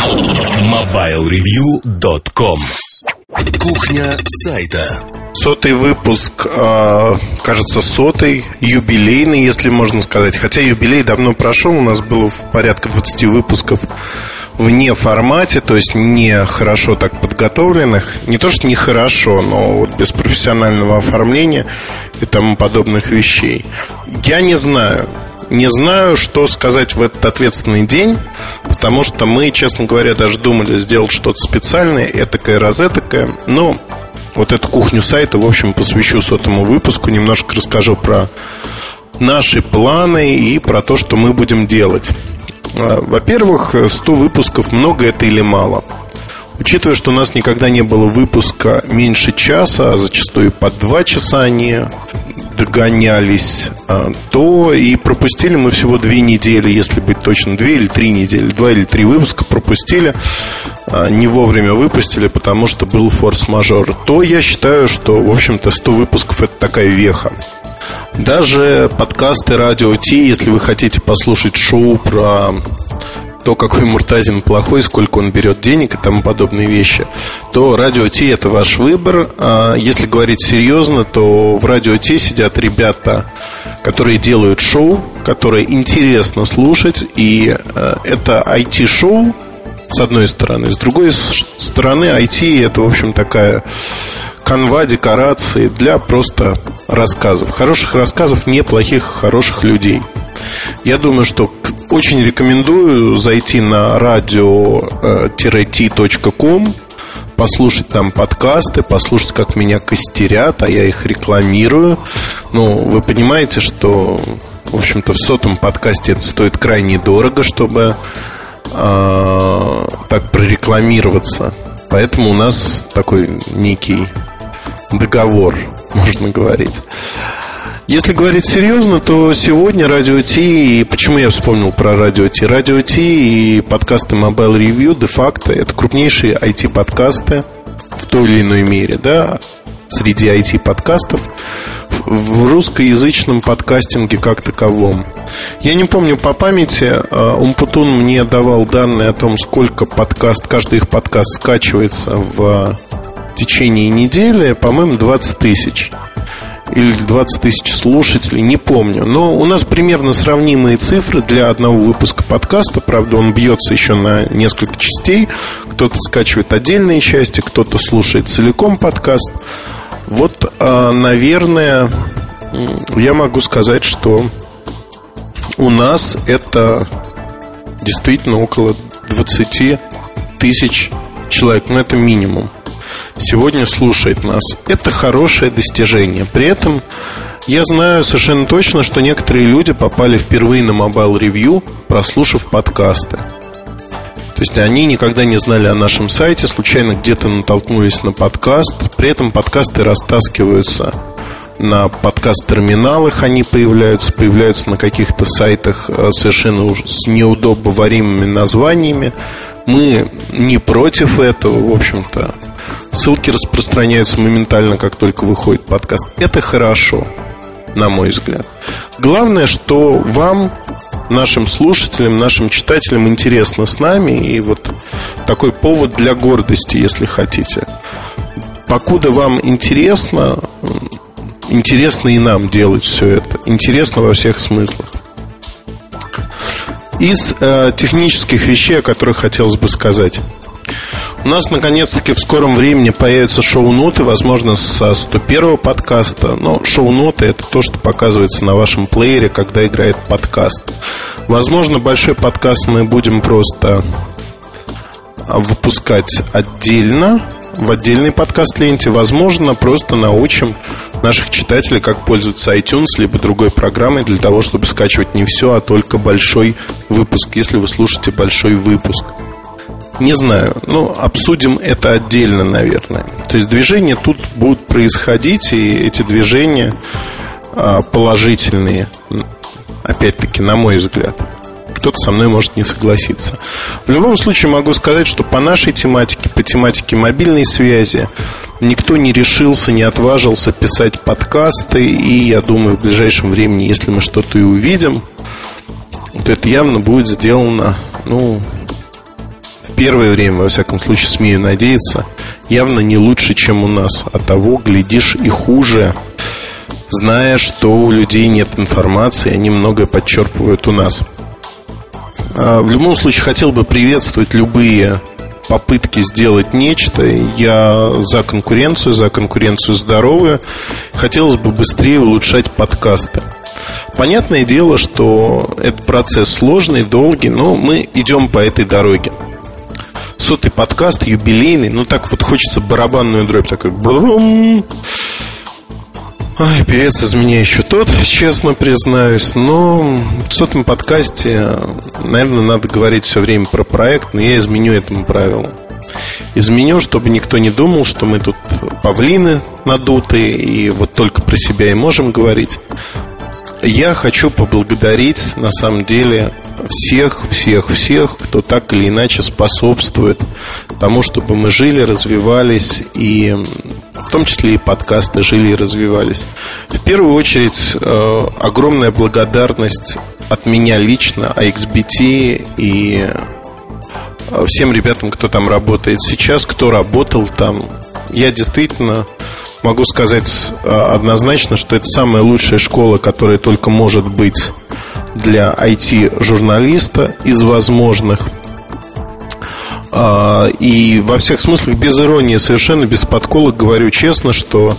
MobileReview.com Кухня сайта Сотый выпуск, э, кажется, сотый, юбилейный, если можно сказать. Хотя юбилей давно прошел, у нас было порядка 20 выпусков вне формате, то есть не хорошо так подготовленных. Не то, что не хорошо, но вот без профессионального оформления и тому подобных вещей. Я не знаю, не знаю, что сказать в этот ответственный день, потому что мы, честно говоря, даже думали сделать что-то специальное, этакое, розетокое. Но вот эту кухню сайта, в общем, посвящу сотому выпуску, немножко расскажу про наши планы и про то, что мы будем делать. А, во-первых, 100 выпусков много это или мало? Учитывая, что у нас никогда не было выпуска меньше часа, а зачастую по два часа они догонялись, а, то и пропустили мы всего две недели, если быть точно, две или три недели, два или три выпуска пропустили, а, не вовремя выпустили, потому что был форс-мажор, то я считаю, что, в общем-то, 100 выпусков это такая веха. Даже подкасты Радио Ти, если вы хотите послушать шоу про то, какой Муртазин плохой, сколько он берет денег и тому подобные вещи, то Радио Ти это ваш выбор. А если говорить серьезно, то в Радио Ти сидят ребята, которые делают шоу, которые интересно слушать, и э, это IT-шоу, с одной стороны. С другой стороны, IT это, в общем, такая канва декорации для просто рассказов. Хороших рассказов, неплохих, хороших людей. Я думаю, что очень рекомендую зайти на radio-t.com послушать там подкасты, послушать, как меня костерят, а я их рекламирую. Ну, вы понимаете, что, в общем-то, в сотом подкасте это стоит крайне дорого, чтобы э, так прорекламироваться. Поэтому у нас такой некий договор, можно говорить. Если говорить серьезно, то сегодня Радио Ти, и почему я вспомнил про Радио Ти? Радио Ти и подкасты Mobile Review де-факто это крупнейшие IT-подкасты в той или иной мере, да, среди IT-подкастов в русскоязычном подкастинге как таковом. Я не помню по памяти, а, Умпутун мне давал данные о том, сколько подкаст, каждый их подкаст скачивается в течение недели, по-моему, 20 тысяч или 20 тысяч слушателей, не помню. Но у нас примерно сравнимые цифры для одного выпуска подкаста. Правда, он бьется еще на несколько частей. Кто-то скачивает отдельные части, кто-то слушает целиком подкаст. Вот, а, наверное, я могу сказать, что у нас это действительно около 20 тысяч человек. Ну, это минимум сегодня слушает нас. Это хорошее достижение. При этом я знаю совершенно точно, что некоторые люди попали впервые на Mobile Review, прослушав подкасты. То есть они никогда не знали о нашем сайте, случайно где-то натолкнулись на подкаст. При этом подкасты растаскиваются на подкаст-терминалах, они появляются, появляются на каких-то сайтах э, совершенно с неудобоваримыми названиями. Мы не против этого, в общем-то. Ссылки распространяются моментально, как только выходит подкаст. Это хорошо, на мой взгляд. Главное, что вам, нашим слушателям, нашим читателям интересно с нами. И вот такой повод для гордости, если хотите. Покуда вам интересно, интересно и нам делать все это. Интересно во всех смыслах. Из э, технических вещей, о которых хотелось бы сказать. У нас, наконец-таки, в скором времени появятся шоу-ноты, возможно, со 101 подкаста. Но шоу-ноты – это то, что показывается на вашем плеере, когда играет подкаст. Возможно, большой подкаст мы будем просто выпускать отдельно, в отдельной подкаст-ленте. Возможно, просто научим наших читателей, как пользоваться iTunes, либо другой программой для того, чтобы скачивать не все, а только большой выпуск, если вы слушаете большой выпуск. Не знаю. Ну, обсудим это отдельно, наверное. То есть движения тут будут происходить, и эти движения а, положительные, опять-таки, на мой взгляд. Кто-то со мной может не согласиться. В любом случае могу сказать, что по нашей тематике, по тематике мобильной связи, никто не решился, не отважился писать подкасты. И я думаю, в ближайшем времени, если мы что-то и увидим, то это явно будет сделано, ну, в первое время, во всяком случае, смею надеяться, явно не лучше, чем у нас. А того, глядишь, и хуже, зная, что у людей нет информации, они многое подчерпывают у нас. А, в любом случае, хотел бы приветствовать любые попытки сделать нечто. Я за конкуренцию, за конкуренцию здоровую. Хотелось бы быстрее улучшать подкасты. Понятное дело, что этот процесс сложный, долгий, но мы идем по этой дороге. Сотый подкаст, юбилейный, ну так вот хочется барабанную дробь, такой брум. Ой, певец из меня еще тот, честно признаюсь. Но в сотом подкасте, наверное, надо говорить все время про проект, но я изменю этому правилу. Изменю, чтобы никто не думал, что мы тут павлины надутые и вот только про себя и можем говорить. Я хочу поблагодарить, на самом деле, всех, всех, всех, кто так или иначе способствует тому, чтобы мы жили, развивались и в том числе и подкасты жили и развивались. В первую очередь э, огромная благодарность от меня лично, AXBT и э, всем ребятам, кто там работает сейчас, кто работал там. Я действительно могу сказать э, однозначно, что это самая лучшая школа, которая только может быть для IT-журналиста из возможных. А, и во всех смыслах без иронии, совершенно без подколок говорю честно, что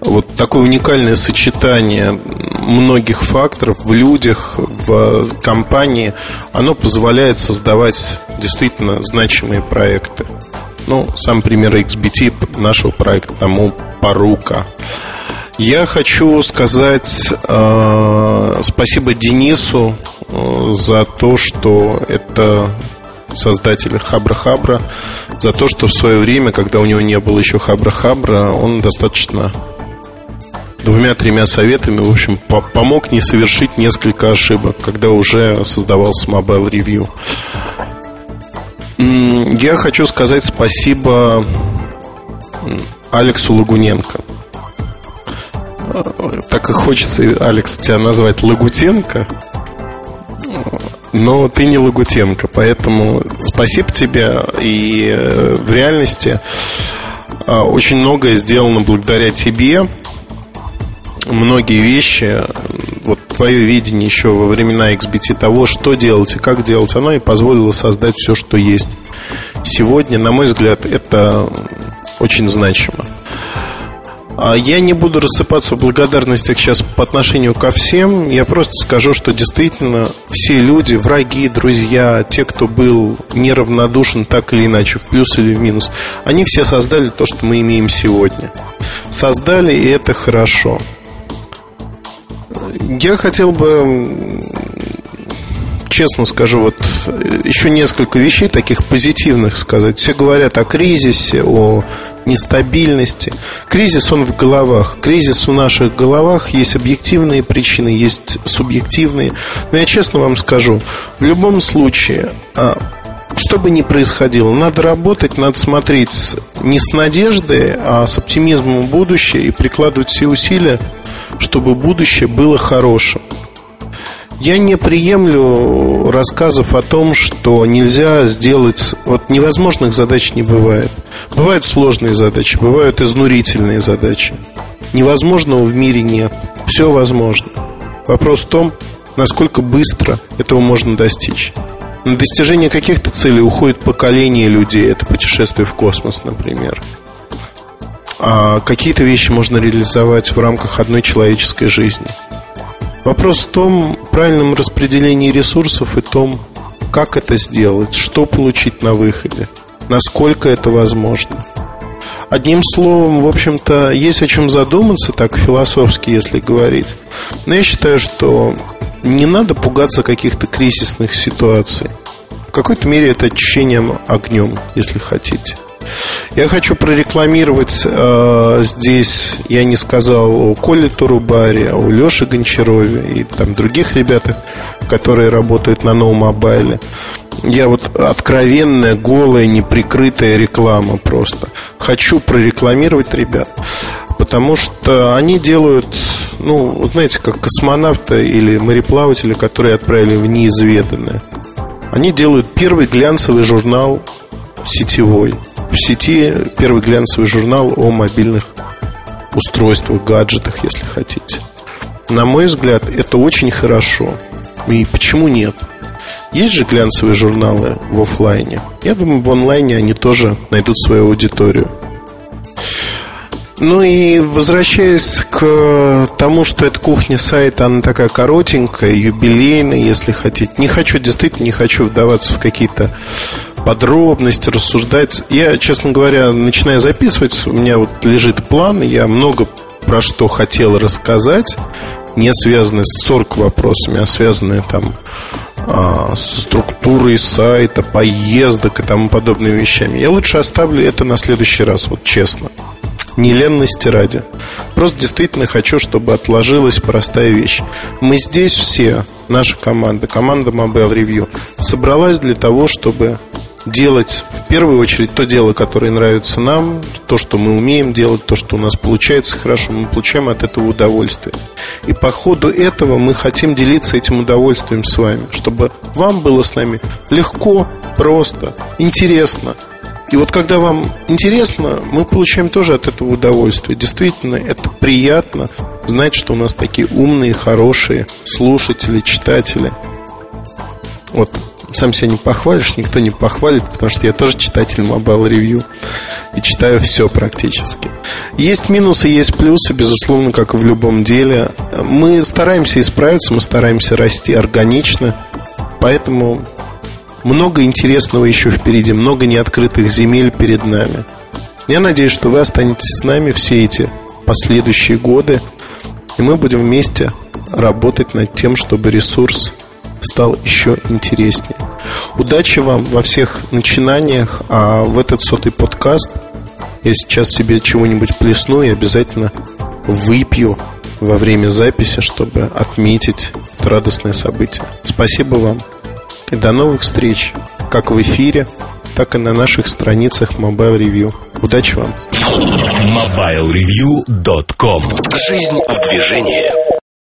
вот такое уникальное сочетание многих факторов в людях, в компании, оно позволяет создавать действительно значимые проекты. Ну, сам пример XBT нашего проекта тому порука. Я хочу сказать э, спасибо Денису э, за то, что это создателя Хабра Хабра, за то, что в свое время, когда у него не было еще Хабра Хабра, он достаточно двумя-тремя советами, в общем, по помог не совершить несколько ошибок, когда уже создавался Mobile Review. Я хочу сказать спасибо Алексу Лагуненко. Так и хочется, Алекс, тебя назвать Лагутенко. Но ты не Лагутенко, поэтому спасибо тебе. И э, в реальности э, очень многое сделано благодаря тебе. Многие вещи, вот твое видение еще во времена XBT того, что делать и как делать, оно и позволило создать все, что есть. Сегодня, на мой взгляд, это очень значимо. А я не буду рассыпаться в благодарностях сейчас по отношению ко всем. Я просто скажу, что действительно все люди, враги, друзья, те, кто был неравнодушен так или иначе, в плюс или в минус, они все создали то, что мы имеем сегодня. Создали, и это хорошо. Я хотел бы честно скажу, вот еще несколько вещей таких позитивных сказать. Все говорят о кризисе, о нестабильности. Кризис, он в головах. Кризис в наших головах. Есть объективные причины, есть субъективные. Но я честно вам скажу, в любом случае, а, что бы ни происходило, надо работать, надо смотреть не с надеждой, а с оптимизмом в будущее и прикладывать все усилия, чтобы будущее было хорошим. Я не приемлю рассказов о том, что нельзя сделать... Вот невозможных задач не бывает. Бывают сложные задачи, бывают изнурительные задачи. Невозможного в мире нет. Все возможно. Вопрос в том, насколько быстро этого можно достичь. На достижение каких-то целей уходит поколение людей. Это путешествие в космос, например. А какие-то вещи можно реализовать в рамках одной человеческой жизни – Вопрос в том правильном распределении ресурсов и том, как это сделать, что получить на выходе, насколько это возможно. Одним словом, в общем-то, есть о чем задуматься, так философски, если говорить. Но я считаю, что не надо пугаться каких-то кризисных ситуаций. В какой-то мере это очищением огнем, если хотите. Я хочу прорекламировать э, здесь, я не сказал о Коле Турубаре, о Леше Гончарове и там других ребятах, которые работают на ноу-мобайле. Я вот откровенная, голая, неприкрытая реклама просто. Хочу прорекламировать ребят. Потому что они делают, ну, знаете, как космонавты или мореплаватели, которые отправили в неизведанное. Они делают первый глянцевый журнал сетевой. В сети первый глянцевый журнал о мобильных устройствах, гаджетах, если хотите. На мой взгляд, это очень хорошо. И почему нет? Есть же глянцевые журналы в офлайне. Я думаю, в онлайне они тоже найдут свою аудиторию. Ну и возвращаясь к тому, что эта кухня сайта, она такая коротенькая, юбилейная, если хотите. Не хочу, действительно не хочу вдаваться в какие-то подробности, рассуждать. Я, честно говоря, начиная записывать, у меня вот лежит план, я много про что хотел рассказать, не связанные с 40 вопросами, а связанные там а, с структурой сайта, поездок и тому подобными вещами. Я лучше оставлю это на следующий раз, вот честно не ленности ради. Просто действительно хочу, чтобы отложилась простая вещь. Мы здесь все, наша команда, команда Mobile Review, собралась для того, чтобы делать в первую очередь то дело, которое нравится нам, то, что мы умеем делать, то, что у нас получается хорошо, мы получаем от этого удовольствие. И по ходу этого мы хотим делиться этим удовольствием с вами, чтобы вам было с нами легко, просто, интересно, и вот когда вам интересно, мы получаем тоже от этого удовольствие. Действительно, это приятно знать, что у нас такие умные, хорошие слушатели, читатели. Вот сам себя не похвалишь, никто не похвалит, потому что я тоже читатель Mobile Review и читаю все практически. Есть минусы, есть плюсы, безусловно, как и в любом деле. Мы стараемся исправиться, мы стараемся расти органично, поэтому много интересного еще впереди, много неоткрытых земель перед нами. Я надеюсь, что вы останетесь с нами все эти последующие годы, и мы будем вместе работать над тем, чтобы ресурс стал еще интереснее. Удачи вам во всех начинаниях, а в этот сотый подкаст я сейчас себе чего-нибудь плесну и обязательно выпью во время записи, чтобы отметить это радостное событие. Спасибо вам. И до новых встреч, как в эфире, так и на наших страницах Mobile Review. Удачи вам! MobileReview.com Жизнь в движении